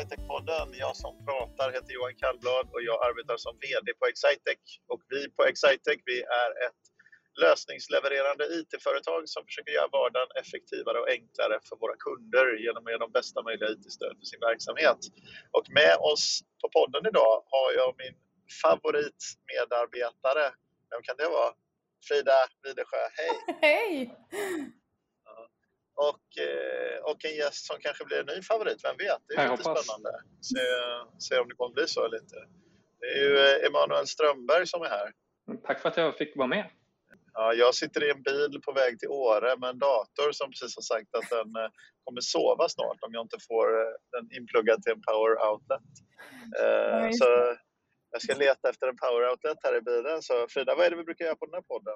Excitec-podden. Jag som pratar heter Johan Kallblad och jag arbetar som VD på Excitec. Och vi på Excitec vi är ett lösningslevererande IT-företag som försöker göra vardagen effektivare och enklare för våra kunder genom att ge dem bästa möjliga IT-stöd för sin verksamhet. Och med oss på podden idag har jag min favoritmedarbetare. Vem kan det vara? Frida Widesjö, hej! Hej! Och, eh, och en gäst som kanske blir en ny favorit, vem vet? Det är Jag lite hoppas. spännande. Se, se om det kommer bli så eller inte. Det är ju eh, Emanuel Strömberg som är här. Tack för att jag fick vara med. Ja, jag sitter i en bil på väg till Åre med en dator som precis har sagt att den eh, kommer sova snart om jag inte får den inpluggad till en power outlet. Så jag ska leta efter en power outlet här i bilen. Så Frida, vad är det vi brukar göra på den här podden?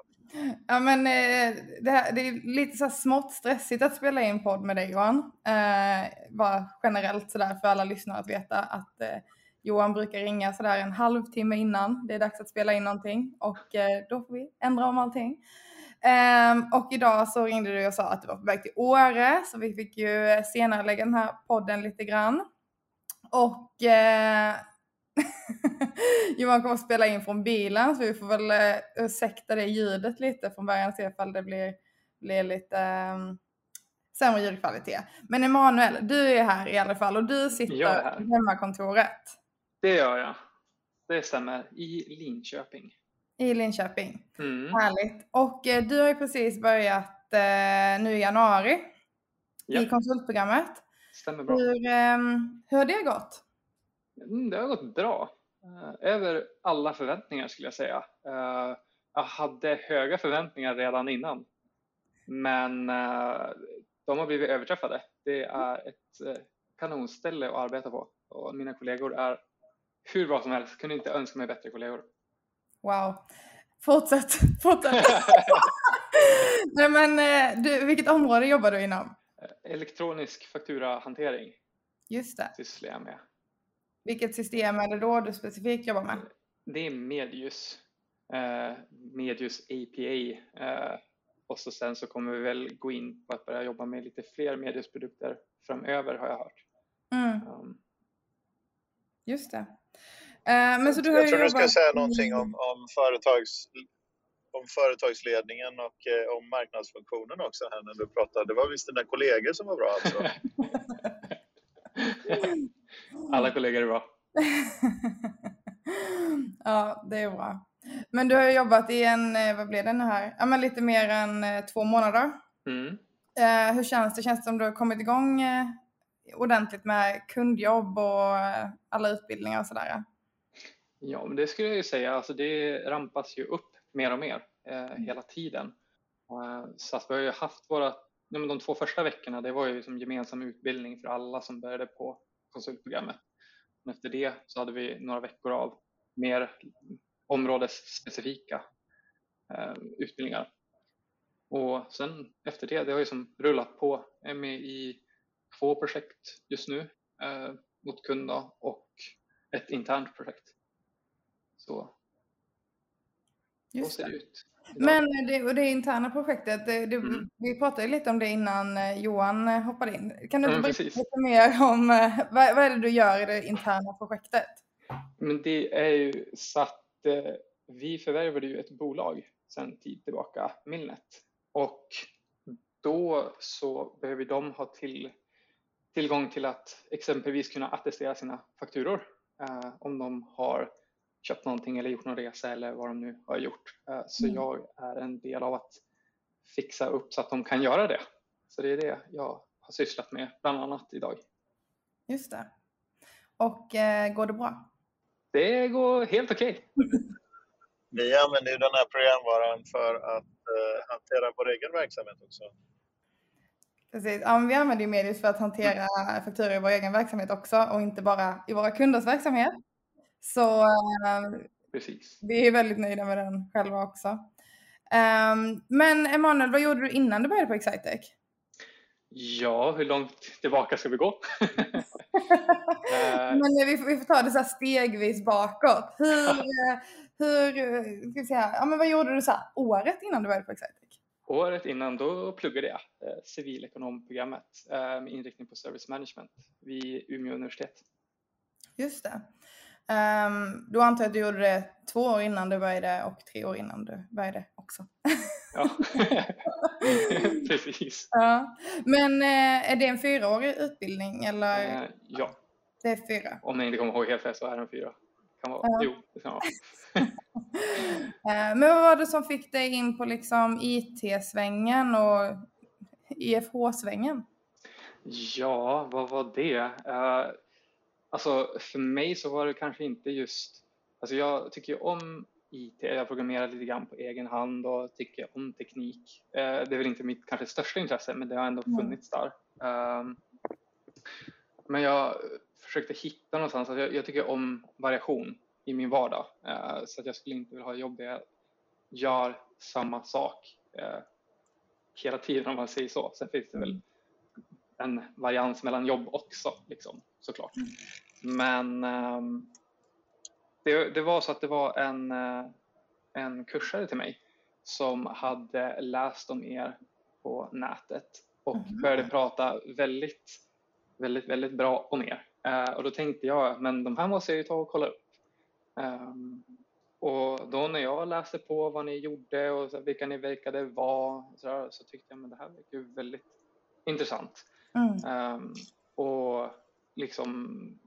Ja, men eh, det, här, det är lite så smått stressigt att spela in podd med dig Johan. Eh, bara generellt sådär för alla lyssnare att veta att eh, Johan brukar ringa sådär en halvtimme innan det är dags att spela in någonting och eh, då får vi ändra om allting. Ehm, och idag så ringde du och sa att du var på väg till Åre så vi fick ju senare lägga den här podden lite grann. Och eh, Johan kommer att spela in från bilen så vi får väl eh, ursäkta det ljudet lite från början se ifall det blir, blir lite um, sämre ljudkvalitet. Men Emanuel, du är här i alla fall och du sitter på hemmakontoret Det gör jag. Det stämmer. I Linköping. i Linköping. Mm. Härligt. Och eh, du har ju precis börjat eh, nu i januari i Ja, konsultprogrammet. stämmer bra. Hur, ehm, hur har det gått? Mm, det har gått bra. Eh, Över alla förväntningar skulle jag säga. Eh, Jag hade höga förväntningar redan innan. Men eh, de har blivit överträffade. Det är ett kanonställe att arbeta på. Och mina kollegor är hur bra som helst. Kunde inte önska mig bättre kollegor. Wow. Fortsätt, fortsätt. Nej men du, vilket område jobbar du inom? Elektronisk fakturahantering Just det. sysslar jag med. Vilket system är det då du specifikt jobbar med? Det är Medius. Eh, Medius APA. Eh, och så sen så kommer vi väl gå in på att börja jobba med lite fler Medius-produkter framöver har jag hört. Mm, Um, just det. Eh, men så du har jag ju tror du ska jobbat säga någonting om, om, företags, om företagsledningen och eh, om marknadsfunktionen också här när du pratade. Det var visst dina kollegor som var bra alltså. alla kollegor är bra. ja, det är bra. Men du har jobbat i en, eh, vad blir det nu här? Ja, men lite mer än eh, två månader. Mm. Eh, hur känns det? Känns det som du har kommit igång ordentligt med kundjobb och alla utbildningar och sådär? Ja, men det skulle jag ju säga. Alltså det rampas ju upp mer och mer eh, hela tiden. Eh, så att vi har ju haft våra, ja, men de två första veckorna, det var ju som gemensam utbildning för alla som började på konsultprogrammet. Men efter det så hade vi några veckor av mer områdesspecifika eh, utbildningar. Och sen efter det, det har ju som rullat på. Jag är med i två projekt just nu eh, mot kund och ett internt projekt. Så, så ser det ut. Men det, och det interna projektet, det, det, Mm. vi pratade lite om det innan eh, Johan eh, hoppade in. Kan du men berätta lite mer om eh, vad, vad är det du gör i det interna projektet? Men det är ju så att vi förvärvade ju ett bolag sedan tid tillbaka, Milnet. Och då så behöver de ha till, tillgång till att exempelvis kunna attestera sina fakturor eh, om de har köpt någonting eller gjort någon resa eller vad de nu har gjort. Eh, så Mm. jag är en del av att fixa upp så att de kan göra det. Så det är det jag har sysslat med bland annat idag. Just det. Och eh, går det bra? Det går helt okej. Vi använder ju den här programvaran för att eh, hantera vår egen verksamhet också. Precis. Ja, vi använder ju Medius för att hantera fakturor i vår egen verksamhet också och inte bara i våra kunders verksamhet. Så eh, Precis. vi är väldigt nöjda med den själva också. Ehm, men Emanuel, vad gjorde du innan du började på Excitec? Ja, hur långt tillbaka ska vi gå? Eh, Men eh, vi får, vi får ta det så stegvis bakåt. Hur, eh, hur eh, ska vi säga, ja, men vad gjorde du så här året innan du började på Excitec? Året innan då pluggade jag eh, civilekonomprogrammet eh, med inriktning på service management vid Umeå universitet. Just det. Um, då antar jag att du gjorde det två år innan du började och tre år innan du började också. ja, precis. Ja. Men uh, är det en fyraårig utbildning eller? Uh, ja. Det är fyra. Om jag inte kommer ihåg helt rätt så är den fyra. Kan vara. Ja. Jo, det kan vara. uh, men vad var det som fick dig in på liksom IT-svängen och IFH-svängen? Ja, vad var det? Uh, alltså för mig så var det kanske inte just, alltså jag tycker ju om IT, jag programmerar lite grann på egen hand och tycker om teknik. Uh, det är väl inte mitt kanske största intresse men det har ändå mm. funnits där. Uh, men jag försökte hitta någonstans, alltså jag, jag tycker om variation i min vardag så att jag skulle inte vilja ha jobb där jag gör samma sak hela tiden om man säger så. Sen finns det väl en varians mellan jobb också liksom, såklart. Men um, det, det, var så att det var en, uh, en kursare till mig som hade läst om er på nätet och mm. började prata väldigt, väldigt, väldigt bra om er. Uh, och då tänkte jag, men de här måste jag ju ta och kolla upp. Um, och då när jag läste på vad ni gjorde och så, vilka ni verkade vara så, där, så tyckte jag men det här verkar ju väldigt intressant. Mm. Um, och liksom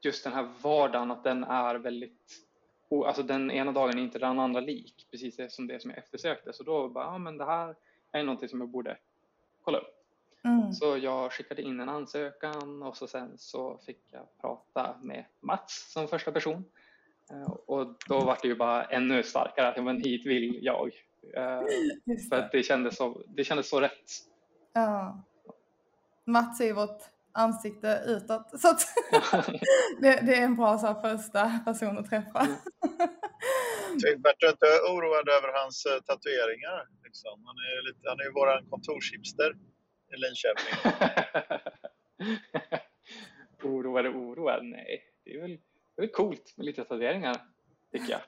just den här vardagen att den är väldigt alltså den ena dagen är inte den andra lik, precis det som det som jag eftersökte. Så då bara, ja men det här är någonting som jag borde kolla upp. Mm. Så jag skickade in en ansökan och så sen så fick jag prata med Mats som första person. Eh, och då var det ju bara ännu starkare att men hit vill jag. Eh, för att det kändes så, det kändes så rätt. Ja. Mats är ju vårt ansikte utåt så att det, det, är en bra så här, första person att träffa. Mm. Vart du inte oroad över hans uh, tatueringar? Liksom? Han är lite, han är ju våran kontorshipster i Linköping. oroad och oroad? Nej, det är väl det är coolt med lite tatueringar, tycker jag.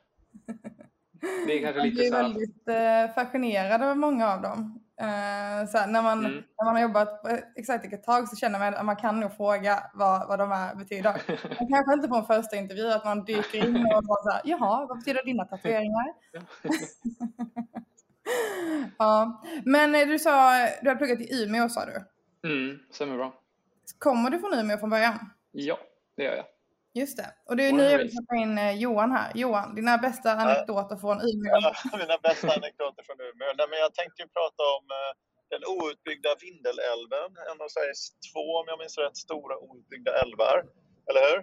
Det är kanske lite så... Jag blir väldigt eh, fascinerad av många av dem. Eh, så när, man, mm. när man har jobbat på Excitec ett tag så känner man att man kan nog fråga vad, vad de här betyder. Man kanske inte på en första intervju att man dyker in och bara så här, jaha, vad betyder dina tatueringar? ja, men du sa, du har pluggat i Umeå sa du? Mm, stämmer bra. Kommer du från Umeå från början? Ja, det gör jag. Just det. Och det är nu jag vill släppa in eh, Johan här. Johan, dina bästa anekdoter från Umeå? Ja, mina bästa anekdoter från Umeå. Nej, men jag tänkte ju prata om eh, den outbyggda Vindelälven. En av Sveriges två, om jag minns rätt, stora outbyggda älvar. Eller hur?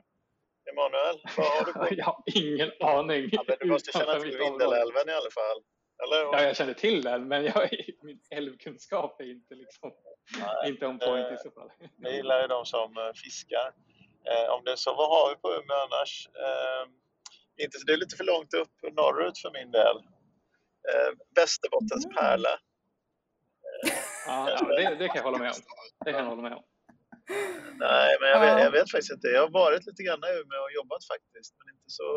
Emanuel, vad har du på? jag har ingen aning. Ja, men du måste känna till Vindelälven i alla fall. Eller? Ja, jag känner till den, men jag, min älvkunskap är inte, liksom, Nej, inte on point eh, i så fall. Jag gillar ju de som eh, fiskar. Eh, om det är så, vad har vi på Umeå annars? Eh, inte, det är lite för långt upp norrut för min del. Eh, Västerbottens mm. pärla. ja, ja det, det, kan jag hålla med om. Det kan jag hålla med om. Nej, men jag vet, jag vet faktiskt inte. Jag har varit lite grann i Umeå och jobbat faktiskt, men inte så,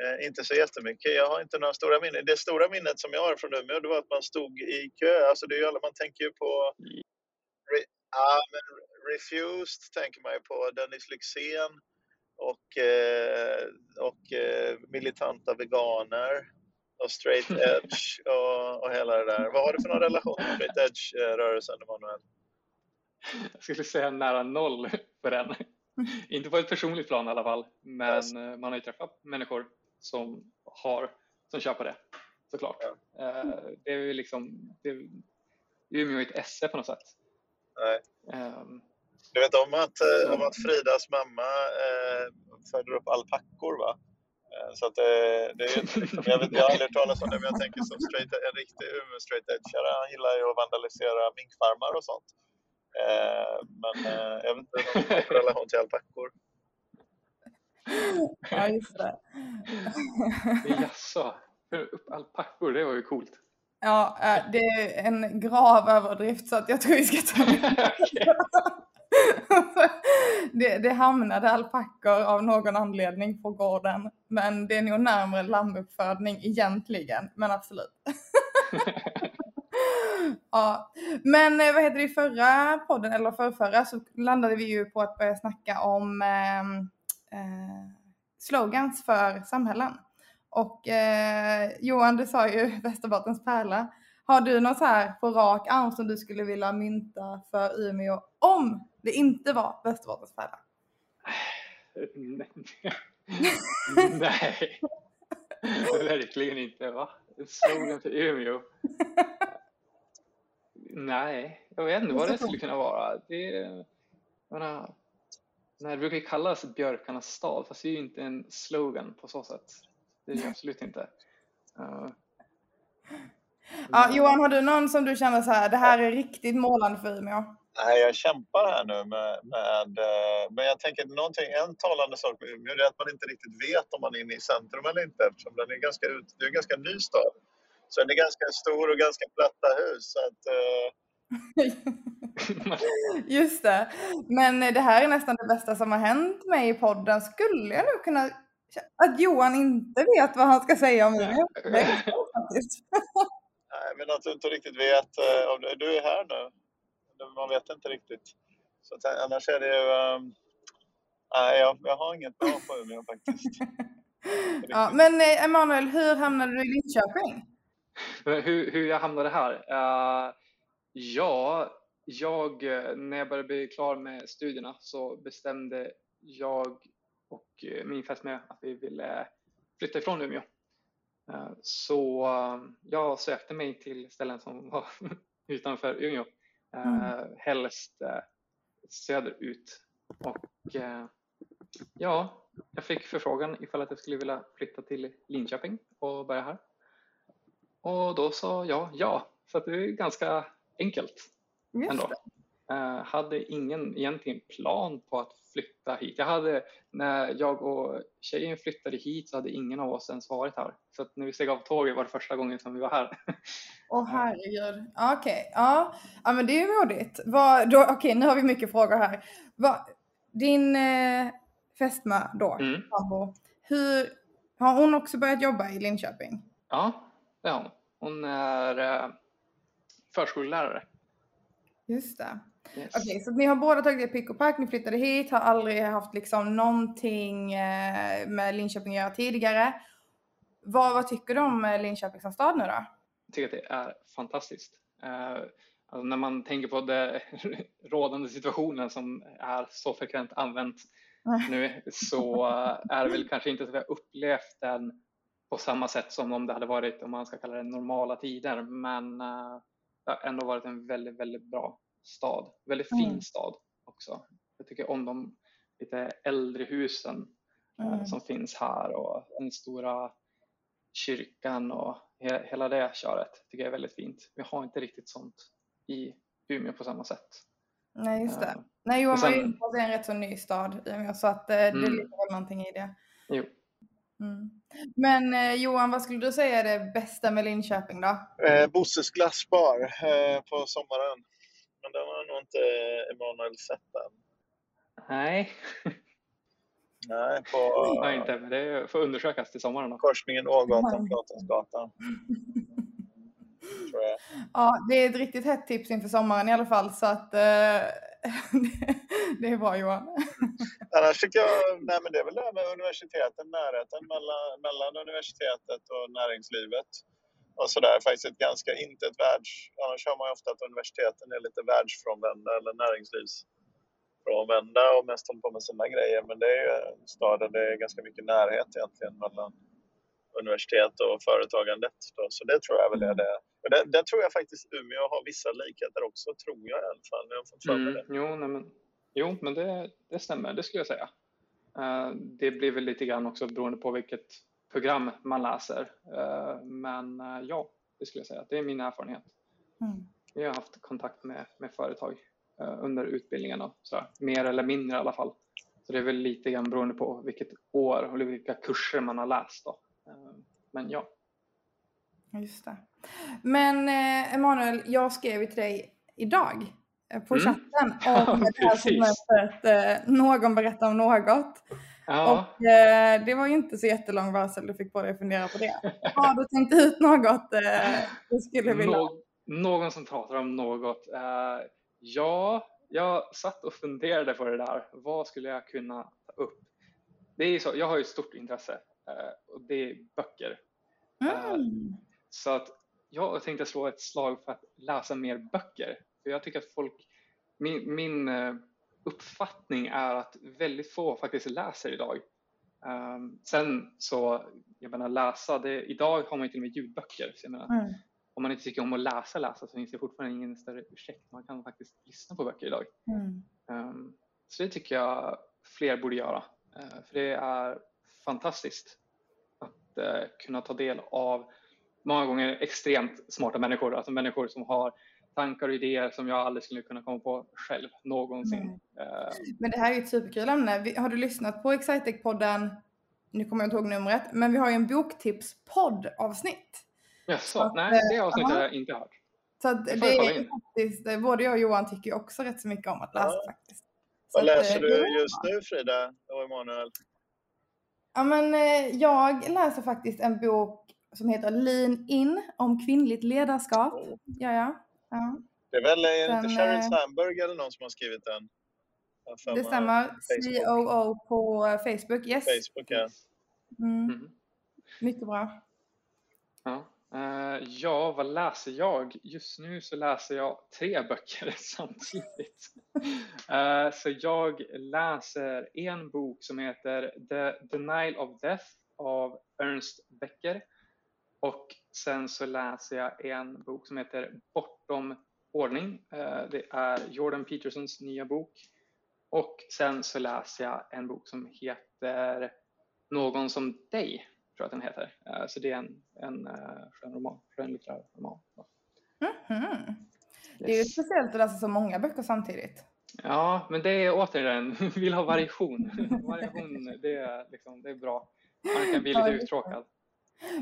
eh, inte så jättemycket. Jag har inte några stora minnen. Det stora minnet som jag har från Umeå det var att man stod i kö. Alltså det är ju alla, man tänker ju på Ja, men Refused tänker man ju på. Dennis Lyxzén och, eh, och eh, militanta veganer och straight edge och, och hela det där. Vad har du för någon relation till straight edge-rörelsen, Emanuel? Jag skulle säga nära noll för den. Inte på ett personligt plan i alla fall, men yes. Eh, man har ju träffat människor som har, som kör på det, såklart. Ja. Det är ju liksom, det är är ett esse på något sätt. Nej. Um, du vet om att, så. Eh, om att Fridas mamma eh, föder upp alpackor va? Eh, så att det, det är inte liksom, jag, vet, jag har aldrig hört talas om det men jag tänker som straight, en riktig Umeå straight edgare han gillar ju att vandalisera minkfarmar och sånt. Eh, men eh, jag vet inte om det har relation till alpackor. Ja, just det. Jaså, upp alpackor, det var ju coolt. Ja, eh, det är en grav överdrift så att jag tror vi ska ta det, det hamnade alpackor av någon anledning på gården. Men det är nog närmare lammuppfödning egentligen, men absolut. Ja, men eh, vad heter det, i förra podden, eller förrförra, så landade vi ju på att börja snacka om eh, eh, slogans för samhällen. Och eh, Johan, du sa ju Västerbottens pärla. Har du något så här på rak arm som du skulle vilja mynta för Umeå om det inte var Västerbottens pärla? Nej, verkligen inte. Va? Slogan för Umeå? Nej, jag vet inte vad det skulle kunna vara. Det, menar, det brukar kallas björkarnas stad, fast det är ju inte en slogan på så sätt. Det är det absolut inte. Uh, ja, Johan, har du någon som du känner så här, det här är riktigt målande för Umeå? Nej, jag kämpar här nu med, med eh, men jag tänker någonting, en talande sak med Umeå är att man inte riktigt vet om man är inne i centrum eller inte eftersom den är ganska, ut, det är en ganska ny stad. Så den är ganska stor och ganska platta hus. Så att, uh... Just det. Men det här är nästan det bästa som har hänt mig i podden. Skulle jag nog kunna... Att Johan inte vet vad han ska säga om. Det. Nej, men att du inte riktigt vet. Uh, du är här nu man vet inte riktigt. Så att, annars är det ju... Um, nej, jag, jag har inget bra på Umeå faktiskt. ja, men eh, Emanuel, hur hamnade du i Linköping? Hur, hur jag hamnade här? Uh, ja, jag, eh, när jag började bli klar med studierna så bestämde jag och min fästmö att vi ville flytta ifrån Umeå. Så jag sökte mig till ställen som var utanför Umeå. Mm. Eh, helst eh, söderut. Och eh, ja, jag fick förfrågan ifall att jag skulle vilja flytta till Linköping och börja här. Och då sa jag ja, så det är ganska enkelt Just ändå. Uh, hade ingen egentligen plan på att flytta hit. Jag hade, när jag och tjejen flyttade hit så hade ingen av oss ens varit här. Så när vi steg av tåget var det första gången som vi var här. Åh oh, herregud. Okej, okay. ja. ja men det är modigt. Okej, okay, nu har vi mycket frågor här. Vad, din eh, fästmö då, mm. Sambo, hur, har hon också börjat jobba i Linköping? Ja, det har hon. Hon är eh, förskollärare. Just det. Yes. Okej, okay, så ni har båda tagit er pick och pack, ni flyttade hit, har aldrig haft liksom någonting eh, med Linköping att göra tidigare. Vad, vad tycker du om eh, Linköping som stad nu då? Jag tycker att det är fantastiskt. Eh, alltså när man tänker på den rådande situationen som är så frekvent använt nu så är det väl kanske inte så att vi har upplevt den på samma sätt som om det hade varit, om man ska kalla det normala tider, men det har ändå varit en väldigt, väldigt bra stad. Väldigt fin mm. stad också. Jag tycker om de lite äldre husen eh, mm. som finns här och den stora kyrkan och he hela det köret tycker jag är väldigt fint. Vi har inte riktigt sånt i Umeå på samma sätt. Nej, just det. Uh, Nej, Johan sen, var ju på en rätt så ny stad Umeå så att uh, det mm. ligger väl någonting i det. Jo. Mm. Men eh, Johan, vad skulle du säga är det bästa med Linköping då? Eh, Bosses glassbar eh, på sommaren. Men den har nog inte Emanuel sett än. Nej. Nej, på... Nej, inte, men det får undersökas till sommaren. Då. Korsningen Ågatan, Platonsgatan. Ja, det är ett riktigt hett tips inför sommaren i alla fall. Så att, eh, det är bra Johan. Annars tycker jag, nej men det är väl det här med universiteten, närheten mellan, mellan universitetet och näringslivet. Och sådär, faktiskt ett ganska, inte ett världs... Annars hör man ju ofta att universiteten är lite världsfrånvända eller näringslivsfrånvända och mest håller på med sina grejer. Men det är ju en stad där det är ganska mycket närhet egentligen mellan universitet och företagandet. Då. Så det tror jag väl är det. Och det, det tror jag faktiskt Umeå har vissa likheter också, tror jag i alla fall. Jag har fått mm, det. Jo, nej, men, jo, men det, det stämmer, det skulle jag säga. Uh, det blir väl lite grann också beroende på vilket program man läser. Uh, men uh, ja, det skulle jag säga. Det är min erfarenhet. Mm. Vi har haft kontakt med, med företag under utbildningen, och sådär. mer eller mindre i alla fall. Så det är väl lite grann beroende på vilket år och vilka kurser man har läst. Då. Men ja. Just det. Men eh, Emanuel, jag skrev ju till dig idag eh, på mm. chatten om ja, det här segmentet eh, Någon berättar om något. Ja. Och eh, det var ju inte så jättelång varsel du fick på dig att fundera på det. Har du tänkt ut något eh, du skulle vilja? Nå någon som pratar om något. Uh, ja, jag satt och funderade på det där. Vad skulle jag kunna ta upp? Det är så, jag har ju ett stort intresse uh, och det är böcker. Mm. så att jag tänkte slå ett slag för att läsa mer böcker. För jag tycker att folk, min, min uppfattning är att väldigt få faktiskt läser idag. Um, sen så, jag menar läsa, det, idag har man ju till och med ljudböcker. Så jag menar, mm. Om man inte tycker om att läsa, läsa så finns det fortfarande ingen större ursäkt. Man kan faktiskt lyssna på böcker idag. Mm. Um, så det tycker jag fler borde göra. Uh, för det är fantastiskt att uh, kunna ta del av många gånger extremt smarta människor, alltså människor som har tankar och idéer som jag aldrig skulle kunna komma på själv någonsin. Mm. Men det här är ju ett superkul ämne. Har du lyssnat på Excitec-podden? Nu kommer jag inte ihåg numret, men vi har ju en boktips-podd avsnitt. Jaså, nej det eh, avsnittet har jag inte hört. Så att det är faktiskt, eh, både jag och Johan tycker ju också rätt så mycket om att läsa ja. faktiskt. Så Vad läser att, du just nu Frida och Emanuel? Ja men jag läser faktiskt en bok som heter Lean In om kvinnligt ledarskap. Oh. Ja, ja. Ja. Det är väl är inte Sheryl eh, Sandberg eller någon som har skrivit den? Det stämmer. COO på eh, Facebook, yes. Facebook, ja. Mm. Mm. Mycket bra. Ja. Uh, ja, vad läser jag? Just nu så läser jag tre böcker samtidigt. uh, så jag läser en bok som heter The Denial of Death av Ernst Becker och sen så läser jag en bok som heter Bortom ordning. Eh, det är Jordan Petersons nya bok. Och sen så läser jag en bok som heter Någon som dig, tror jag att den heter. Eh, så det är en, en eh, skönroman, skönlitterär roman. Mm -hmm. Det är ju speciellt att läsa så många böcker samtidigt. Ja, men det är återigen, vi vill ha variation. variation, det är, liksom, det är bra. Man kan bli lite uttråkad.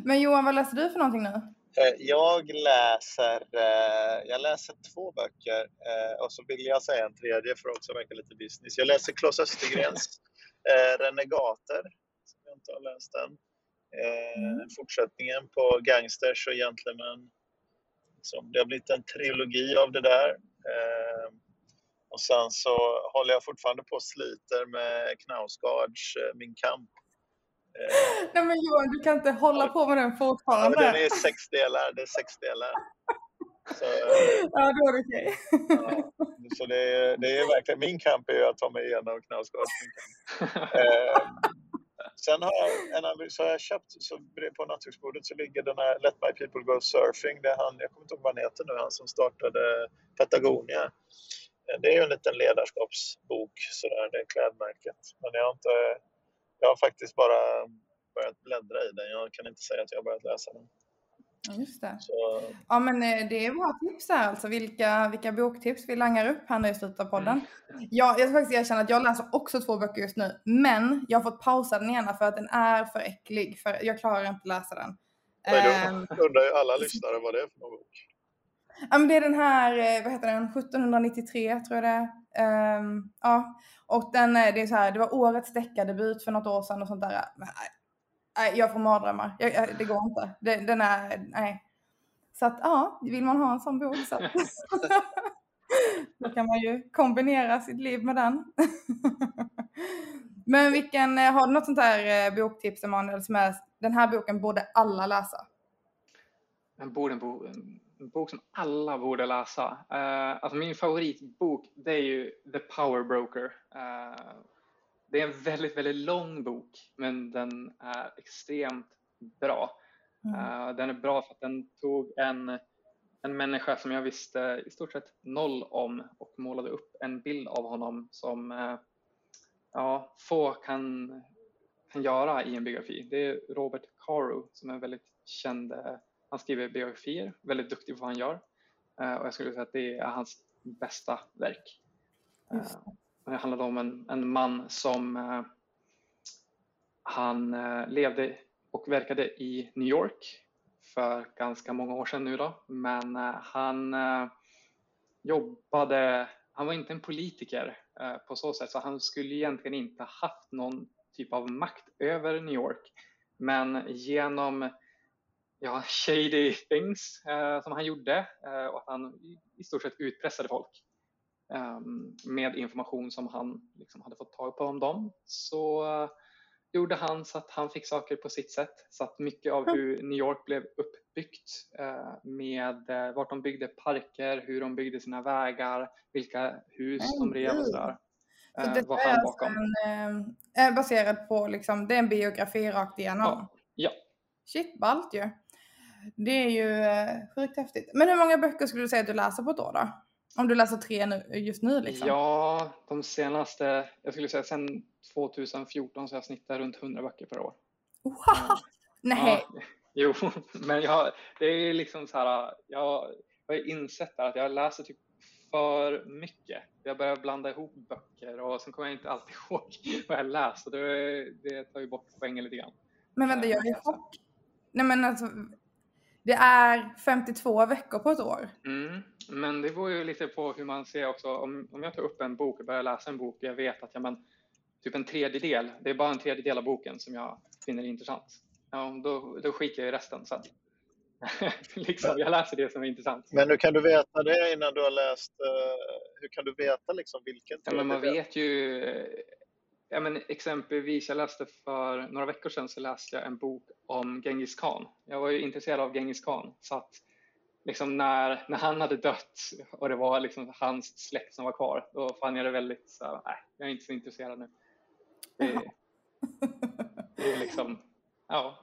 Men Johan, vad läser du för någonting nu? Eh, jag läser, eh, jag läser två böcker eh, och så vill jag säga en tredje för att också verka lite business. Jag läser Klas Östergrens Renegater, som jag inte har läst än. Mm. Fortsättningen på Gangsters och Gentlemen. Det har blivit en trilogi av det där. Och sen så håller jag fortfarande på och sliter med Knausgaards Min kamp Nej men Johan, du kan inte hålla på med den fortfarande. Ja, den är sex delar. Det är sex delar. Så, ja, då är det okej. Okay. Ja, så det är, det är verkligen, min kamp är ju att ta mig igenom Knausgårds eh, Sen har jag, en, så har jag köpt, så på nattduksbordet så ligger den här Let My People Go Surfing. Det är han, jag kommer inte ihåg vad han heter nu, han som startade Patagonia. Eh, det är ju en liten ledarskapsbok, sådär, det är klädmärket. Men jag har inte jag har faktiskt bara börjat bläddra i den. Jag kan inte säga att jag har börjat läsa den. Just det. Så... Ja men eh, det är bra tips här alltså. Vilka, vilka boktips vi langar upp här nu i slutet av podden. Mm. Jag, jag ska faktiskt erkänna att jag läser också två böcker just nu. Men jag har fått pausa den ena för att den är för äcklig. För jag klarar inte läsa den. Nej, då ehm, undrar ju alla lyssnare vad det är för någon bok. Ja men det är den här, eh, vad heter den, 1793 tror jag det är. Um, ja, och den, det är så här, det var årets deckardebut för något år sedan och sånt där. Men, nej, jag får mardrömmar. Jag, det går inte. Det, den är, nej. Så att ja, vill man ha en sån bok så då kan man ju kombinera sitt liv med den. Men vilken, har du något sånt här eh, boktips Emanuel som är, den här boken borde alla läsa? En borde, en bok som alla borde läsa. Uh, alltså min favoritbok det är ju The Power Broker. Uh, det är en väldigt, väldigt lång bok men den är extremt bra. Uh, den är bra för att den tog en, en människa som jag visste i stort sett noll om och målade upp en bild av honom som ja, få kan, kan göra i en biografi. Det är Robert Caro som är väldigt känd han skriver biografier, väldigt duktig på vad han gör. Uh, och jag skulle säga att det är hans bästa verk. Uh, det handlar om en, en man som uh, han levde och verkade i New York för ganska många år sedan nu då. Men han jobbade, han var inte en politiker på så sätt så han skulle egentligen inte haft någon typ av makt över New York. Men genom ja, shady things eh, som han gjorde eh, och att han i stort sett utpressade folk eh, med information som han liksom hade fått tag på om dem. Så eh, gjorde han så att han fick saker på sitt sätt. Så att mycket av hur New York blev uppbyggt eh, med eh, vart de byggde parker, hur de byggde sina vägar, vilka hus de rev och sådär. Så det var han bakom. En, eh, baserad på, liksom, det är en biografi rakt igenom? Ja. ja. Shit, ballt ju. Det är ju eh, sjukt häftigt. Men hur många böcker skulle du säga att du läser på ett år då? Om du läser tre nu, just nu liksom? Ja, de senaste, jag skulle säga sen 2014 så jag snittar runt 100 böcker per år. Wow! Nej! Ja, jo, men jag, det är liksom så här, jag, jag har insett att jag läser typ för mycket. Jag börjar blanda ihop böcker och sen kommer jag inte alltid ihåg vad jag läst och det, det tar ju bort poängen lite grann. Men vänta, jag är chock. Nej men alltså, det är 52 veckor på ett år. Mm, men det beror ju lite på hur man ser också. Om, om jag tar upp en bok och börjar läsa en bok och jag vet att ja, men, typ en tredjedel, det är bara en tredjedel av boken som jag finner intressant. Ja, då, då skiter jag i resten sen. liksom, jag läser det som är intressant. Men hur kan du veta det innan du har läst? Uh, hur kan du veta liksom vilken ja, men Man vet ju ja, men exempelvis, jag läste för några veckor sedan så läste jag en bok om Genghis khan. Jag var ju intresserad av Genghis khan så att liksom när, när han hade dött och det var liksom hans släkt som var kvar, då fann jag det väldigt så här, nej, jag är inte så intresserad nu. Det, det är liksom, ja.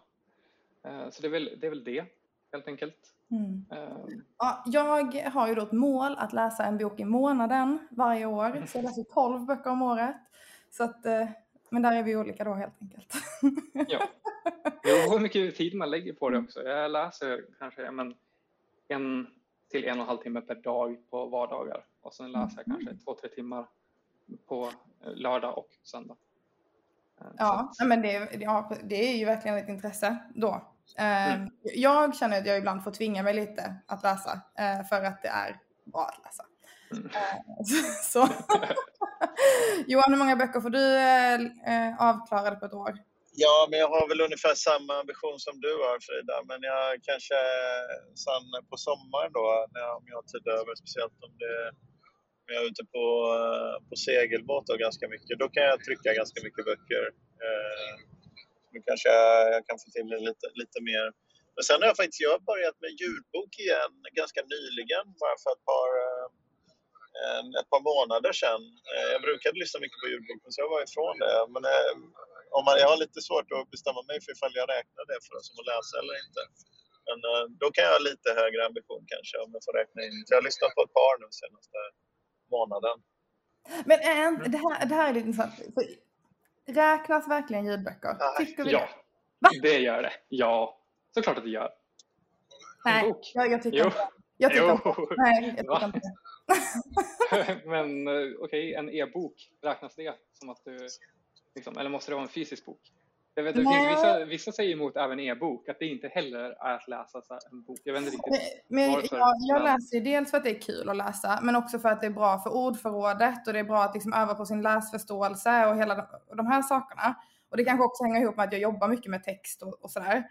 Eh, så det är väl det, är väl det helt enkelt. Mm. Um. Ja, jag har ju då ett mål att läsa en bok i månaden varje år, så jag läser 12 böcker om året. Så att, eh, men där är vi olika då helt enkelt. ja. Det beror hur mycket tid man lägger på det också. Jag läser kanske men, en till en och en halv timme per dag på vardagar och sen läser jag kanske mm. två, tre timmar på eh, lördag och söndag. Eh, ja, men det, ja, det är ju verkligen ett intresse då. Mm. Jag känner att jag ibland får tvinga mig lite att läsa för att det är bra att läsa. Mm. Så. Johan, hur många böcker får du eh, eh, avklarade på ett år? Ja, men jag har väl ungefär samma ambition som du har Frida. Men jag kanske sen på sommaren då, när jag, om jag har tid över, speciellt om, det, om jag är ute på, eh, på segelbåt och ganska mycket, då kan jag trycka ganska mycket böcker. Eh, kanske jag kan få till det lite, lite mer. Men sen har jag faktiskt jag börjat med ljudbok igen ganska nyligen, bara för ett par eh, eh, ett par månader sedan. Eh, jag brukade lyssna mycket på ljudboken så jag var ifrån det. Men eh, om man, jag har lite svårt att bestämma mig för ifall jag räknar det för som att läsa eller inte. Men eh, då kan jag ha lite högre ambition kanske om jag får räkna in. Så jag har lyssnat på ett par nu senaste månaden. Men äh, det, här, det här är lite intressant. Räknas verkligen ljudböcker? Tycker vi ja, det? det gör det. Ja, såklart att det gör. Nej, jag, jag tycker inte jag tycker jo. Nej, jag tycker inte Men eh, okej, okay, en e-bok, räknas det som att du, liksom, eller måste det vara en fysisk bok? Jag vet, vissa, vissa säger emot även e-bok, att det inte heller är att läsa en bok. Jag vet inte riktigt men, varför. Jag, jag läser dels för att det är kul att läsa, men också för att det är bra för ordförrådet och det är bra att liksom öva på sin läsförståelse och hela de, de här sakerna. Och det kanske också hänger ihop med att jag jobbar mycket med text och, och sådär.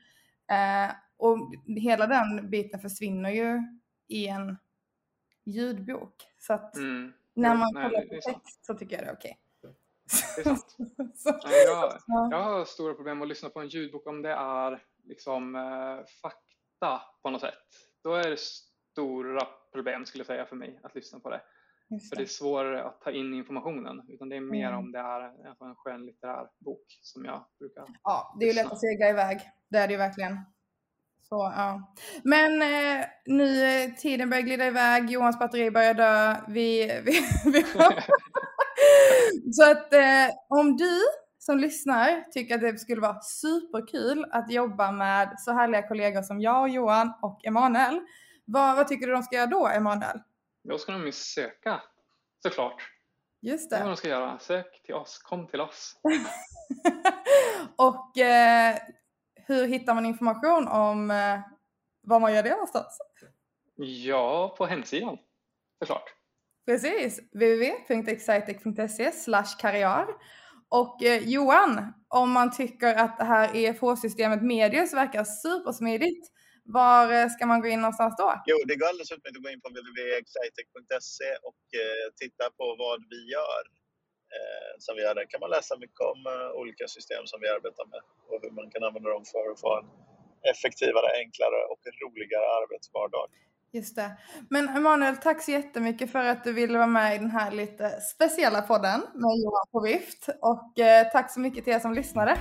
Eh, och hela den biten försvinner ju i en ljudbok. Så att mm. när man Nej, kollar på text så tycker jag det är okej. Okay. Det är sant. jag, jag har stora problem att lyssna på en ljudbok om det är liksom eh, fakta på något sätt. Då är det stora problem skulle jag säga för mig att lyssna på det. det. För det är svårare att ta in informationen utan det är mer mm. om det är en skönlitterär bok som jag brukar Ja, det är ju lätt att segla iväg. Det är det ju verkligen. Så, ja. Men eh, nu eh, tiden börjar glida iväg, Johans batteri börjar dö. Vi, vi, vi så att eh, om du som lyssnar tycker att det skulle vara superkul att jobba med så härliga kollegor som jag, och Johan och Emanuel. Vad, vad tycker du de ska göra då, Emanuel? Då ska de söka, såklart. Just det. Det är vad de ska göra. Sök till oss, kom till oss. och eh, hur hittar man information om eh, var man gör det någonstans? Ja, på hemsidan såklart. Precis, www.excitec.se karriär. Och eh, Johan, om man tycker att det här EFH-systemet Medius verkar supersmidigt, Var eh, ska man gå in någonstans då? Jo, det går alldeles utmärkt att gå in på www.excitec.se och eh, titta på vad vi gör. Eh, som vi gör. Där kan man läsa mycket om eh, olika system som vi arbetar med och hur man kan använda dem för att få en effektivare, enklare och roligare arbetsvardag. Just det. Men Emanuel, tack så jättemycket för att du ville vara med i den här lite speciella podden med Johan på vift. Och eh, tack så mycket till er som lyssnade.